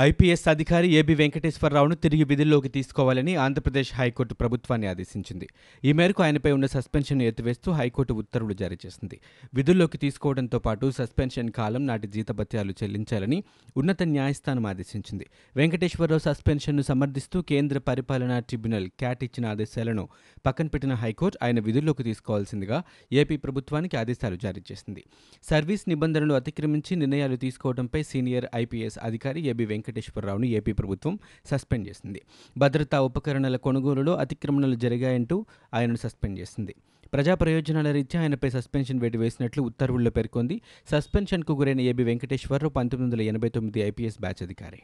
IPS అధికారి AB వెంకటేశ్వరరావును తిరిగి విధుల్లోకి తీసుకోవాలని ఆంధ్రప్రదేశ్ హైకోర్టు ప్రభుత్వాన్ని ఆదేశించింది. ఈ మేరకు ఆయనపై ఉన్న సస్పెన్షన్ను ఎత్తివేస్తూ హైకోర్టు ఉత్తర్వులు జారీ చేసింది. విధుల్లోకి తీసుకోవడంతో పాటు సస్పెన్షన్ కాలం నాటి జీతభత్యాలు చెల్లించాలని ఉన్నత న్యాయస్థానం ఆదేశించింది. వెంకటేశ్వరరావు సస్పెన్షన్ను సమర్థిస్తూ కేంద్ర పరిపాలనా ట్రిబ్యునల్ క్యాట్ ఇచ్చిన ఆదేశాలను పక్కన పెట్టిన హైకోర్టు ఆయన విధుల్లోకి తీసుకోవాల్సిందిగా ఏపీ ప్రభుత్వానికి ఆదేశాలు జారీ చేసింది. సర్వీస్ నిబంధనలు అతిక్రమించి నిర్ణయాలు తీసుకోవడంపై సీనియర్ ఐపీఎస్ అధికారి ఏబి వెంకటేశ్వరరావును ఏపీ ప్రభుత్వం సస్పెండ్ చేసింది. భద్రతా ఉపకరణాల కొనుగోలులో అతిక్రమణలు జరిగాయంటూ ఆయనను సస్పెండ్ చేసింది. ప్రజా ప్రయోజనాల రీత్యా ఆయనపై సస్పెన్షన్ వేటు వేసినట్లు ఉత్తర్వుల్లో పేర్కొంది. సస్పెన్షన్కు గురైన ఏబి వెంకటేశ్వరరావు పంతొమ్మిది వందల ఎనభై తొమ్మిది ఐపీఎస్ బ్యాచ్ అధికారి.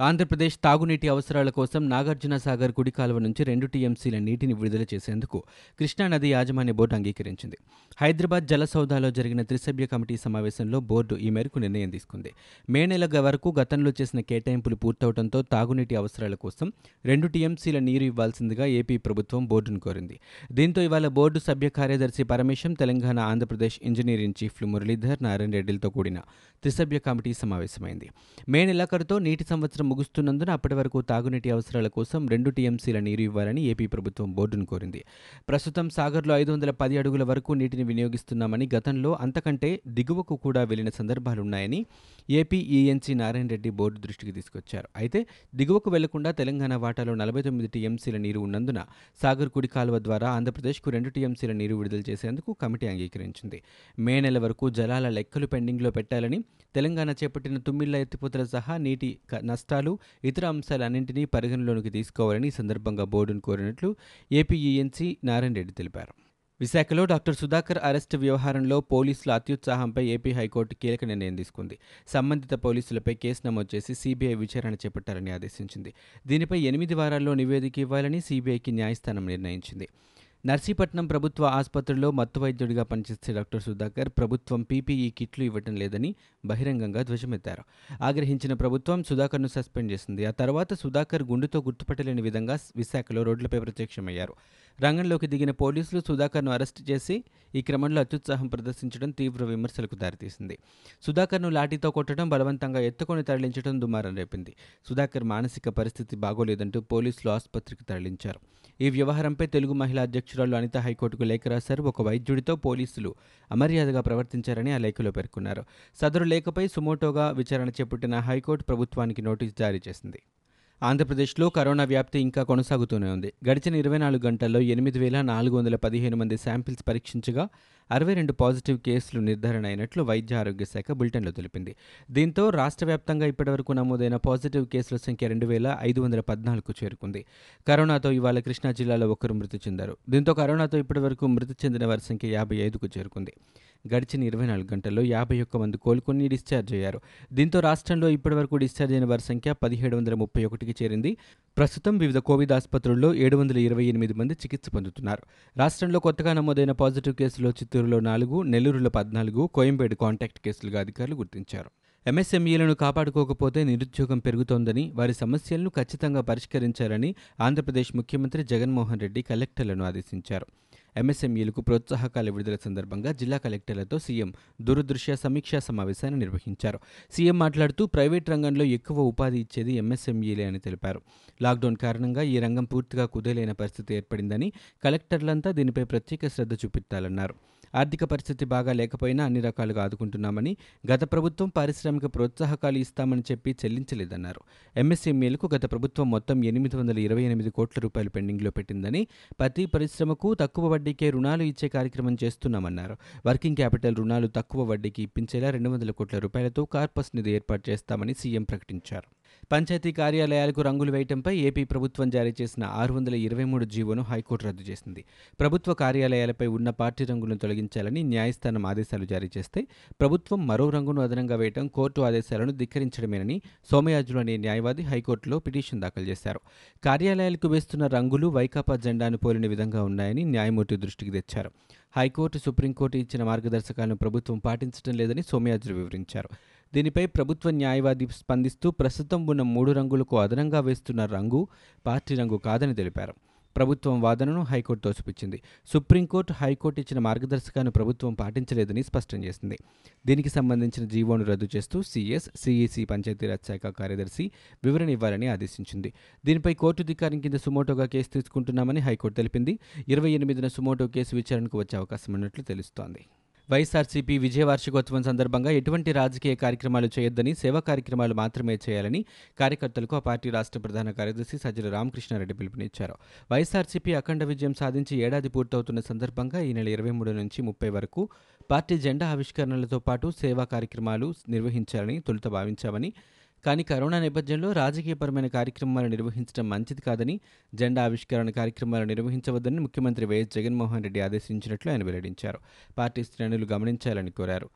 ఆంధ్రప్రదేశ్ తాగునీటి అవసరాల కోసం నాగార్జున సాగర్ కుడి కాలువ నుంచి రెండు టీఎంసీల నీటిని విడుదల చేసేందుకు కృష్ణానది యాజమాన్య బోర్డు అంగీకరించింది. హైదరాబాద్ జలసౌదాలో జరిగిన త్రిసభ్య కమిటీ సమావేశంలో బోర్డు ఈ మేరకు నిర్ణయం తీసుకుంది. మే నెల వరకు గతంలో చేసిన కేటాయింపులు పూర్తవడంతో తాగునీటి అవసరాల కోసం రెండు టీఎంసీల నీరు ఇవ్వాల్సిందిగా ఏపీ ప్రభుత్వం బోర్డును కోరింది. దీంతో ఇవాళ బోర్డు సభ్య కార్యదర్శి పరమేశం తెలంగాణ ఆంధ్రప్రదేశ్ ఇంజనీరింగ్ చీఫ్లు మురళీధర్ నారాయణ రెడ్డిలతో కూడిన త్రిసభ్య కమిటీ సమావేశమైంది. మే నెలాఖరుతో నీటి సంవత్సరం ముగుస్తున్నందున అప్పటి వరకు తాగునీటి అవసరాల కోసం రెండు టీఎంసీల నీరు ఇవ్వాలని ఏపీ ప్రభుత్వం బోర్డును కోరింది. ప్రస్తుతం సాగర్లో ఐదు వందల పది అడుగుల వరకు నీటిని వినియోగిస్తున్నామని గతంలో అంతకంటే దిగువకు కూడా వెళ్ళిన సందర్భాలున్నాయని AP ENC Narayana Reddy board దృష్టికి తీసుకొచ్చారు. అయితే దిగువకు వెళ్ళకుండా తెలంగాణ వాటాలో నలభై తొమ్మిది టీఎంసీల నీరు ఉన్నందున సాగర్ కుడి కాలువ ద్వారా ఆంధ్రప్రదేశ్కు రెండు టీఎంసీల నీరు విడుదల చేసేందుకు కమిటీ అంగీకరించింది. మే నెల వరకు జలాల లెక్కలు పెండింగ్లో పెట్టాలని తెలంగాణ చేపట్టిన తుమ్మిళ్ళ ఎత్తిపోతల సహా నీటి నష్ట నష్టాలు ఇతర అంశాలన్నింటినీ పరిగణలోకి తీసుకోవాలని ఈ సందర్భంగా బోర్డును కోరినట్లు ఏపీఈఎన్సీ నారాయణ రెడ్డి తెలిపారు. విశాఖలో డాక్టర్ సుధాకర్ అరెస్టు వ్యవహారంలో పోలీసుల అత్యుత్సాహంపై ఏపీ హైకోర్టు కీలక నిర్ణయం తీసుకుంది. సంబంధిత పోలీసులపై కేసు నమోదు చేసి సీబీఐ విచారణ చేపట్టాలని ఆదేశించింది. దీనిపై ఎనిమిది వారాల్లో నివేదిక ఇవ్వాలని సీబీఐకి న్యాయస్థానం నిర్ణయించింది. నర్సీపట్నం ప్రభుత్వ ఆసుపత్రిలో మత్తు వైద్యుడిగా పనిచేసే డాక్టర్ సుధాకర్ ప్రభుత్వం పీపీఈ కిట్లు ఇవ్వటం లేదని బహిరంగంగా ధ్వజమెత్తారు. ఆగ్రహించిన ప్రభుత్వం సుధాకర్ను సస్పెండ్ చేసింది. ఆ తర్వాత సుధాకర్ గుండుతో గుర్తుపట్టలేని విధంగా విశాఖలో రోడ్లపై ప్రత్యక్షమయ్యారు. రంగంలోకి దిగిన పోలీసులు సుధాకర్ను అరెస్ట్ చేసి ఈ క్రమంలో అత్యుత్సాహం ప్రదర్శించడం తీవ్ర విమర్శలకు దారితీసింది. సుధాకర్ను లాఠీతో కొట్టడం బలవంతంగా ఎత్తుకొని తరలించడం దుమారం రేపింది. సుధాకర్ మానసిక పరిస్థితి బాగోలేదంటూ పోలీసులు ఆసుపత్రికి తరలించారు. ఈ వ్యవహారంపై తెలుగు మహిళా అధ్యక్షురాలు అనిత హైకోర్టుకు లేఖ రాశారు. ఒక వైద్యుడితో పోలీసులు అమర్యాదగా ప్రవర్తించారని ఆ లేఖలో పేర్కొన్నారు. సదరు లేఖపై సుమోటోగా విచారణ చేపట్టిన హైకోర్టు ప్రభుత్వానికి నోటీసు జారీ చేసింది. ఆంధ్రప్రదేశ్లో కరోనా వ్యాప్తి ఇంకా కొనసాగుతూనే ఉంది. గడిచిన ఇరవై నాలుగు గంటల్లో ఎనిమిది వేల నాలుగు వందల పదిహేను మంది శాంపిల్స్ పరీక్షించగా అరవై రెండు పాజిటివ్ కేసులు నిర్ధారణ అయినట్లు వైద్య ఆరోగ్య శాఖ బులెటిన్లో తెలిపింది. దీంతో రాష్ట్ర వ్యాప్తంగా ఇప్పటివరకు నమోదైన పాజిటివ్ కేసుల సంఖ్య రెండు వేల ఐదు వందల పద్నాలుగు చేరుకుంది. కరోనాతో ఇవాళ కృష్ణా జిల్లాలో ఒకరు మృతి చెందారు. దీంతో కరోనాతో ఇప్పటివరకు మృతి చెందిన వారి సంఖ్య యాభై ఐదుకు చేరుకుంది. గడిచిన ఇరవై నాలుగు గంటల్లో యాభై ఒక్క మంది కోలుకొని డిశ్చార్జ్ అయ్యారు. దీంతో రాష్ట్రంలో ఇప్పటివరకు డిశ్చార్జ్ అయిన వారి సంఖ్య పదిహేడు వందల ముప్పై ఒకటికి చేరింది. ప్రస్తుతం వివిధ కోవిడ్ ఆసుపత్రుల్లో ఏడు వందల ఇరవై ఎనిమిది మంది చికిత్స పొందుతున్నారు. రాష్ట్రంలో కొత్తగా నమోదైన పాజిటివ్ కేసులో చిత్తూరులో నాలుగు నెల్లూరులో పద్నాలుగు కోయంబేడు కాంటాక్ట్ కేసులుగా అధికారులు గుర్తించారు. ఎంఎస్ఎంఈలను కాపాడుకోకపోతే నిరుద్యోగం పెరుగుతోందని వారి సమస్యలను ఖచ్చితంగా పరిష్కరించాలని ఆంధ్రప్రదేశ్ ముఖ్యమంత్రి జగన్మోహన్ రెడ్డి కలెక్టర్లను ఆదేశించారు. ఎంఎస్ఎంఈలకు ప్రోత్సాహకాల విడుదల సందర్భంగా జిల్లా కలెక్టర్లతో సీఎం దూరదృశ్య సమీక్షా సమావేశాన్ని నిర్వహించారు. సీఎం మాట్లాడుతూ ప్రైవేట్ రంగంలో ఎక్కువ ఉపాధి ఇచ్చేది ఎంఎస్ఎంఈలే అని తెలిపారు. లాక్డౌన్ కారణంగా ఈ రంగం పూర్తిగా కుదేలైన పరిస్థితి ఏర్పడిందని కలెక్టర్లంతా దీనిపై ప్రత్యేక శ్రద్ధ చూపెట్టాలన్నారు ఆర్థిక పరిస్థితి బాగా లేకపోయినా అన్ని రకాలుగా ఆదుకుంటున్నామని గత ప్రభుత్వం పారిశ్రామిక ప్రోత్సాహకాలు ఇస్తామని చెప్పి చెల్లించలేదన్నారు. ఎంఎస్ఎంఈలకు గత ప్రభుత్వం మొత్తం ఎనిమిది వందల ఇరవై ఎనిమిది కోట్ల రూపాయలు పెండింగ్లో పెట్టిందని ప్రతి పరిశ్రమకు తక్కువ వడ్డీకే రుణాలు ఇచ్చే కార్యక్రమం చేస్తున్నామన్నారు. వర్కింగ్ క్యాపిటల్ రుణాలు తక్కువ వడ్డీకి ఇప్పించేలా రెండు వందల కోట్ల రూపాయలతో కార్పస్ నిధి ఏర్పాటు చేస్తామని సీఎం ప్రకటించారు. పంచాయతీ కార్యాలయాలకు రంగులు వేయటంపై ఏపీ ప్రభుత్వం జారీ చేసిన ఆరు వందల ఇరవై మూడు జీవోను హైకోర్టు రద్దు చేసింది. ప్రభుత్వ కార్యాలయాలపై ఉన్న పార్టీ రంగులను తొలగించాలని న్యాయస్థానం ఆదేశాలు జారీ చేస్తే ప్రభుత్వం మరో రంగును అదనంగా వేయటం కోర్టు ఆదేశాలను ధిక్కరించడమేనని సోమయాజులు అనే న్యాయవాది హైకోర్టులో పిటిషన్ దాఖలు చేశారు. కార్యాలయాలకు వేస్తున్న రంగులు వైకాపా జెండాను పోలిన విధంగా ఉన్నాయని న్యాయమూర్తి దృష్టికి తెచ్చారు. హైకోర్టు సుప్రీంకోర్టు ఇచ్చిన మార్గదర్శకాలను ప్రభుత్వం పాటించడం లేదని సోమయాజులు వివరించారు. దీనిపై ప్రభుత్వ న్యాయవాది స్పందిస్తూ ప్రస్తుతం ఉన్న మూడు రంగులకు అదనంగా వేస్తున్న రంగు పార్టీ రంగు కాదని తెలిపారు. ప్రభుత్వం వాదనను హైకోర్టు తోసిపుచ్చింది. సుప్రీంకోర్టు హైకోర్టు ఇచ్చిన మార్గదర్శకాన్ని ప్రభుత్వం పాటించలేదని స్పష్టం చేసింది. దీనికి సంబంధించిన జీవోను రద్దు చేస్తూ సీఎస్ సిఈసి పంచాయతీరాజ్ శాఖ కార్యదర్శి వివరణ ఇవ్వాలని ఆదేశించింది. దీనిపై కోర్టు అధికారం కింద సుమోటోగా కేసు తీసుకుంటున్నామని హైకోర్టు తెలిపింది. ఇరవై ఎనిమిదిన సుమోటో కేసు విచారణకు వచ్చే అవకాశం ఉన్నట్లు తెలుస్తోంది. వైఎస్ఆర్సీపీ విజయవార్షికోత్సవం సందర్భంగా ఎటువంటి రాజకీయ కార్యక్రమాలు చేయొద్దని సేవా కార్యక్రమాలు మాత్రమే చేయాలని కార్యకర్తలకు ఆ పార్టీ రాష్ట్ర ప్రధాన కార్యదర్శి సజ్జల రామకృష్ణారెడ్డి పిలుపునిచ్చారు. వైఎస్ఆర్సీపీ అఖండ విజయం సాధించి ఏడాది పూర్తవుతున్న సందర్భంగా ఈ నెల ఇరవై మూడు నుంచి ముప్పై వరకు పార్టీ జెండా ఆవిష్కరణలతో పాటు సేవా కార్యక్రమాలు నిర్వహించాలని తొలుత భావించామని కానీ కరోనా నేపథ్యంలో రాజకీయపరమైన కార్యక్రమాలు నిర్వహించడం మంచిది కాదని జెండా ఆవిష్కరణ కార్యక్రమాలు నిర్వహించవద్దని ముఖ్యమంత్రి వైఎస్ జగన్మోహన్ రెడ్డి ఆదేశించినట్లు ఆయన వెల్లడించారు. పార్టీ శ్రేణులు గమనించాలని కోరారు.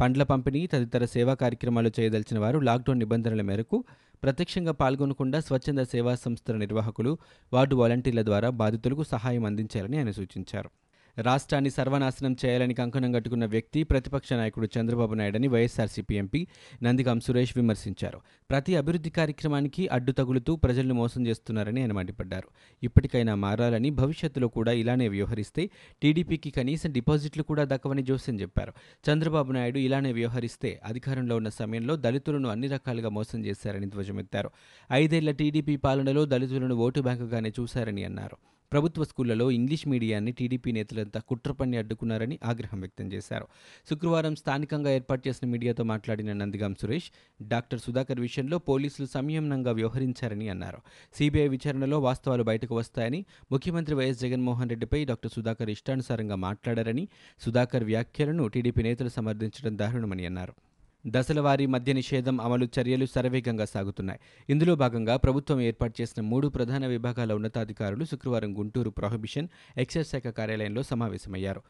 పండ్ల పంపిణీ తదితర సేవా కార్యక్రమాలు చేయదలిచిన వారు లాక్డౌన్ నిబంధనల మేరకు ప్రత్యక్షంగా పాల్గొనకుండా స్వచ్ఛంద సేవా సంస్థల నిర్వాహకులు వార్డు వాలంటీర్ల ద్వారా బాధితులకు సహాయం అందించాలని ఆయన సూచించారు. రాష్ట్రాన్ని సర్వనాశనం చేయాలని కంకణం కట్టుకున్న వ్యక్తి ప్రతిపక్ష నాయకుడు చంద్రబాబు నాయుడని వైఎస్ఆర్సీపీ ఎంపీ నందిగాం సురేష్ విమర్శించారు. ప్రతి అభివృద్ధి కార్యక్రమానికి అడ్డు తగులుతూ ప్రజలను మోసం చేస్తున్నారని ఆయన మండిపడ్డారు. ఇప్పటికైనా మారాలని భవిష్యత్తులో కూడా ఇలానే వ్యవహరిస్తే టీడీపీకి కనీసం డిపాజిట్లు కూడా దక్కవని జోస్యం చెప్పారు. చంద్రబాబు నాయుడు ఇలానే వ్యవహరిస్తే అధికారంలో ఉన్న సమయంలో దళితులను అన్ని రకాలుగా మోసం చేశారని ధ్వజమెత్తారు. ఐదేళ్ళ టీడీపీ పాలనలో దళితులను ఓటు బ్యాంకుగానే చూశారని అన్నారు. ప్రభుత్వ స్కూళ్ళలో ఇంగ్లీష్ మీడియాన్ని టీడీపీ నేతలంతా కుట్రపన్ని అడ్డుకున్నారని ఆగ్రహం వ్యక్తం చేశారు. శుక్రవారం స్థానికంగా ఏర్పాటు చేసిన మీడియాతో మాట్లాడిన నందిగాం సురేష్ డాక్టర్ సుధాకర్ విషయంలో పోలీసులు సంయమనంగా వ్యవహరించారని అన్నారు. సిబిఐ విచారణలో వాస్తవాలు బయటకు వస్తాయని ముఖ్యమంత్రి వైఎస్ జగన్మోహన్ రెడ్డిపై డాక్టర్ సుధాకర్ ఇష్టానుసారంగా మాట్లాడారని సుధాకర్ వ్యాఖ్యలను టీడీపీ నేతలు సమర్థించడం దారుణమని అన్నారు. దశలవారీ మద్య నిషేధం అమలు చర్యలు శరవేగంగా సాగుతున్నాయి. ఇందులో భాగంగా ప్రభుత్వం ఏర్పాటు చేసిన మూడు ప్రధాన విభాగాల ఉన్నతాధికారులు శుక్రవారం గుంటూరు ప్రొహిబిషన్ ఎక్సైజ్ శాఖ కార్యాలయంలో సమావేశమయ్యారు.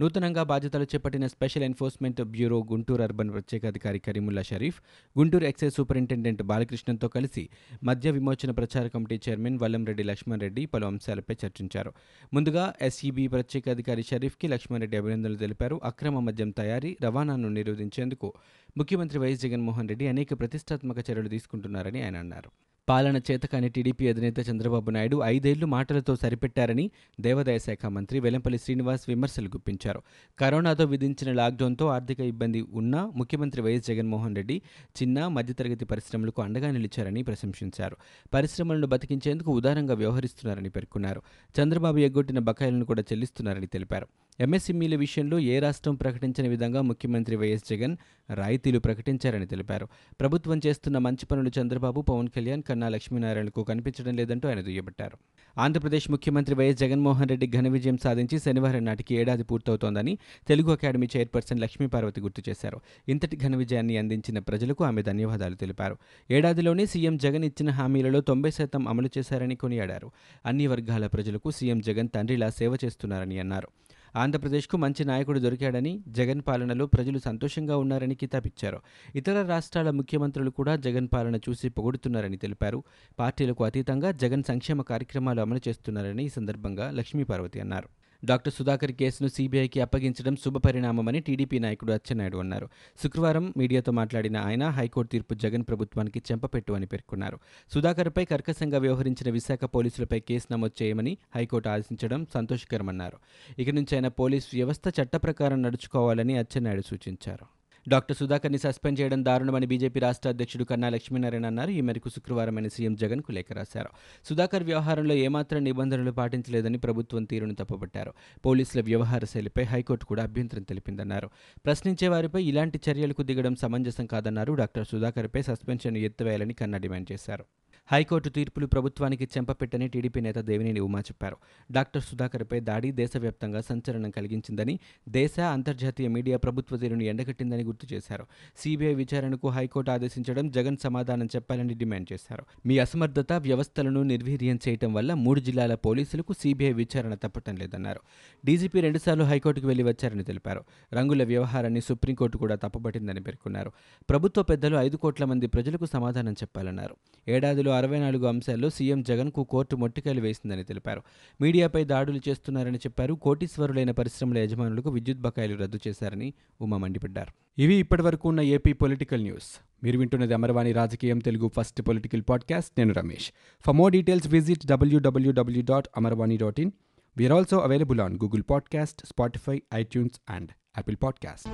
నూతనంగా బాధ్యతలు చేపట్టిన special enforcement bureau Guntur urban ప్రత్యేకాధికారి Karimulla Sharif Guntur excise superintendent బాలకృష్ణంతో కలిసి మద్య విమోచన ప్రచార కమిటీ చైర్మన్ వల్లంరెడ్డి లక్ష్మణ్ రెడ్డి పలు అంశాలపై చర్చించారు. ముందుగా ఎస్ఈబీ ప్రత్యేకాధికారి షరీఫ్కి లక్ష్మణ్ రెడ్డి అభినందనలు తెలిపారు. అక్రమ మద్యం తయారీ రవాణాను నిరోధించేందుకు ముఖ్యమంత్రి వైఎస్ జగన్మోహన్ రెడ్డి అనేక ప్రతిష్టాత్మక చర్యలు తీసుకుంటున్నారని ఆయన అన్నారు. పాలన చేతకాని టీడీపీ అధినేత చంద్రబాబు నాయుడు ఐదేళ్ళు మాటలతో సరిపెట్టారని దేవాదాయ శాఖ మంత్రి వెలంపల్లి శ్రీనివాస్ విమర్శలు గుప్పించారు. కరోనాతో విధించిన లాక్డౌన్తో ఆర్థిక ఇబ్బంది ఉన్నా ముఖ్యమంత్రి వైఎస్ జగన్మోహన్ రెడ్డి చిన్న మధ్యతరగతి పరిశ్రమలకు అండగా నిలిచారని ప్రశంసించారు. పరిశ్రమలను బతికించేందుకు ఉదారంగా వ్యవహరిస్తున్నారని పేర్కొన్నారు. చంద్రబాబు ఎగ్గొట్టిన బకాయిలను కూడా చెల్లిస్తున్నారని తెలిపారు. ఎంఎస్ఎంఈల విషయంలో ఏ రాష్ట్రం ప్రకటించని విధంగా ముఖ్యమంత్రి వైఎస్ జగన్ రాయితీలు ప్రకటించారని తెలిపారు. ప్రభుత్వం చేస్తున్న మంచి పనులు చంద్రబాబు పవన్ కళ్యాణ్ కన్నా లక్ష్మీనారాయణకు కనిపించడం లేదంటూ ఆయన దుయ్యబట్టారు. ఆంధ్రప్రదేశ్ ముఖ్యమంత్రి వైఎస్ జగన్మోహన్ రెడ్డి ఘన విజయం సాధించి శనివారం నాటికి ఏడాది పూర్తవుతోందని తెలుగు అకాడమీ చైర్పర్సన్ లక్ష్మీపార్వతి గుర్తు చేశారు. ఇంతటి ఘన విజయాన్ని అందించిన ప్రజలకు ఆమె ధన్యవాదాలు తెలిపారు. ఏడాదిలోనే సీఎం జగన్ ఇచ్చిన హామీలలో తొంభై శాతం అమలు చేశారని కొనియాడారు. అన్ని వర్గాల ప్రజలకు సీఎం జగన్ తండ్రిలా సేవ చేస్తున్నారని అన్నారు. ఆంధ్రప్రదేశ్కు మంచి నాయకుడు దొరికాడని జగన్ పాలనలో ప్రజలు సంతోషంగా ఉన్నారని కితాబిచ్చారు. ఇతర రాష్ట్రాల ముఖ్యమంత్రులు కూడా జగన్ పాలన చూసి పొగుడుతున్నారని తెలిపారు. పార్టీలకు అతీతంగా జగన్ సంక్షేమ కార్యక్రమాలు అమలు చేస్తున్నారని ఈ సందర్భంగా లక్ష్మీపార్వతి అన్నారు. డాక్టర్ సుధాకర్ కేసును సీబీఐకి అప్పగించడం శుభపరిణామమని టీడీపీ నాయకుడు అచ్చెన్నాయుడు అన్నారు. శుక్రవారం మీడియాతో మాట్లాడిన ఆయన హైకోర్టు తీర్పు జగన్ ప్రభుత్వానికి చెంపపెట్టు అని పేర్కొన్నారు. సుధాకర్పై కర్కశంగా వ్యవహరించిన విశాఖ పోలీసులపై కేసు నమోదు చేయమని హైకోర్టు ఆదేశించడం సంతోషకరమన్నారు. ఇక నుంచి ఆయన పోలీసు వ్యవస్థ చట్ట ప్రకారం నడుచుకోవాలని అచ్చెన్నాయుడు సూచించారు. డాక్టర్ సుధాకర్ని సస్పెండ్ చేయడం దారుణమని బీజేపీ రాష్ట్ర అధ్యక్షుడు కన్నా లక్ష్మీనారాయణ అన్నారు. ఈ మేరకు శుక్రవారం ఆయన సీఎం జగన్కు లేఖ రాశారు. సుధాకర్ వ్యవహారంలో ఏమాత్రం నిబంధనలు పాటించలేదని ప్రభుత్వం తీరును తప్పుపట్టారు. పోలీసుల వ్యవహార శైలిపై హైకోర్టు కూడా అభ్యంతరం తెలిపిందన్నారు. ప్రశ్నించే వారిపై ఇలాంటి చర్యలకు దిగడం సమంజసం కాదన్నారు. డాక్టర్ సుధాకర్పై సస్పెన్షన్ ఎత్తివేయాలని కన్నా డిమాండ్ చేశారు. హైకోర్టు తీర్పులు ప్రభుత్వానికి చెంపపెట్టని టీడీపీ నేత దేవినేని ఉమా చెప్పారు. డాక్టర్ సుధాకర్పై దాడి దేశవ్యాప్తంగా సంచలనం కలిగించిందని దేశ అంతర్జాతీయ మీడియా ప్రభుత్వ తీరును ఎండగట్టిందని గుర్తు చేశారు. సిబిఐ విచారణకు హైకోర్టు ఆదేశించడం జగన్ సమాధానం చెప్పాలని డిమాండ్ చేశారు. మీ అసమర్థత వ్యవస్థలను నిర్వీర్యం చేయడం వల్ల మూడు జిల్లాల పోలీసులకు సిబిఐ విచారణ తప్పటం లేదన్నారు. డీజీపీ రెండుసార్లు హైకోర్టుకు వెళ్ళి వచ్చారని తెలిపారు. రంగుల వ్యవహారాన్ని సుప్రీంకోర్టు కూడా తప్పబట్టిందని పేర్కొన్నారు. ప్రభుత్వ పెద్దలు ఐదు కోట్ల మంది ప్రజలకు సమాధానం చెప్పాలన్నారు. ఏడాదిలో అరవై నాలుగు అంశాల్లో సీఎం జగన్కు కోర్టు మొట్టికాయలు వేసిందని తెలిపారు. మీడియాపై దాడులు చేస్తున్నారని చెప్పారు. కోటీశ్వరులైన పరిశ్రమల యజమానులకు విద్యుత్ బకాయిలు రద్దు చేశారని ఉమా మండిపడ్డారు. ఇవి ఇప్పటివరకు ఉన్న ఏపీ పొలిటికల్ న్యూస్. మీరు వింటున్నది అమరవాణి రాజకీయం తెలుగు ఫస్ట్ పొలిటికల్ పాడ్కాస్ట్. నేను Ramesh. For more details visit W W W dot Amarvani dot in. We are also available on Google podcast Spotify iTunes and Apple podcast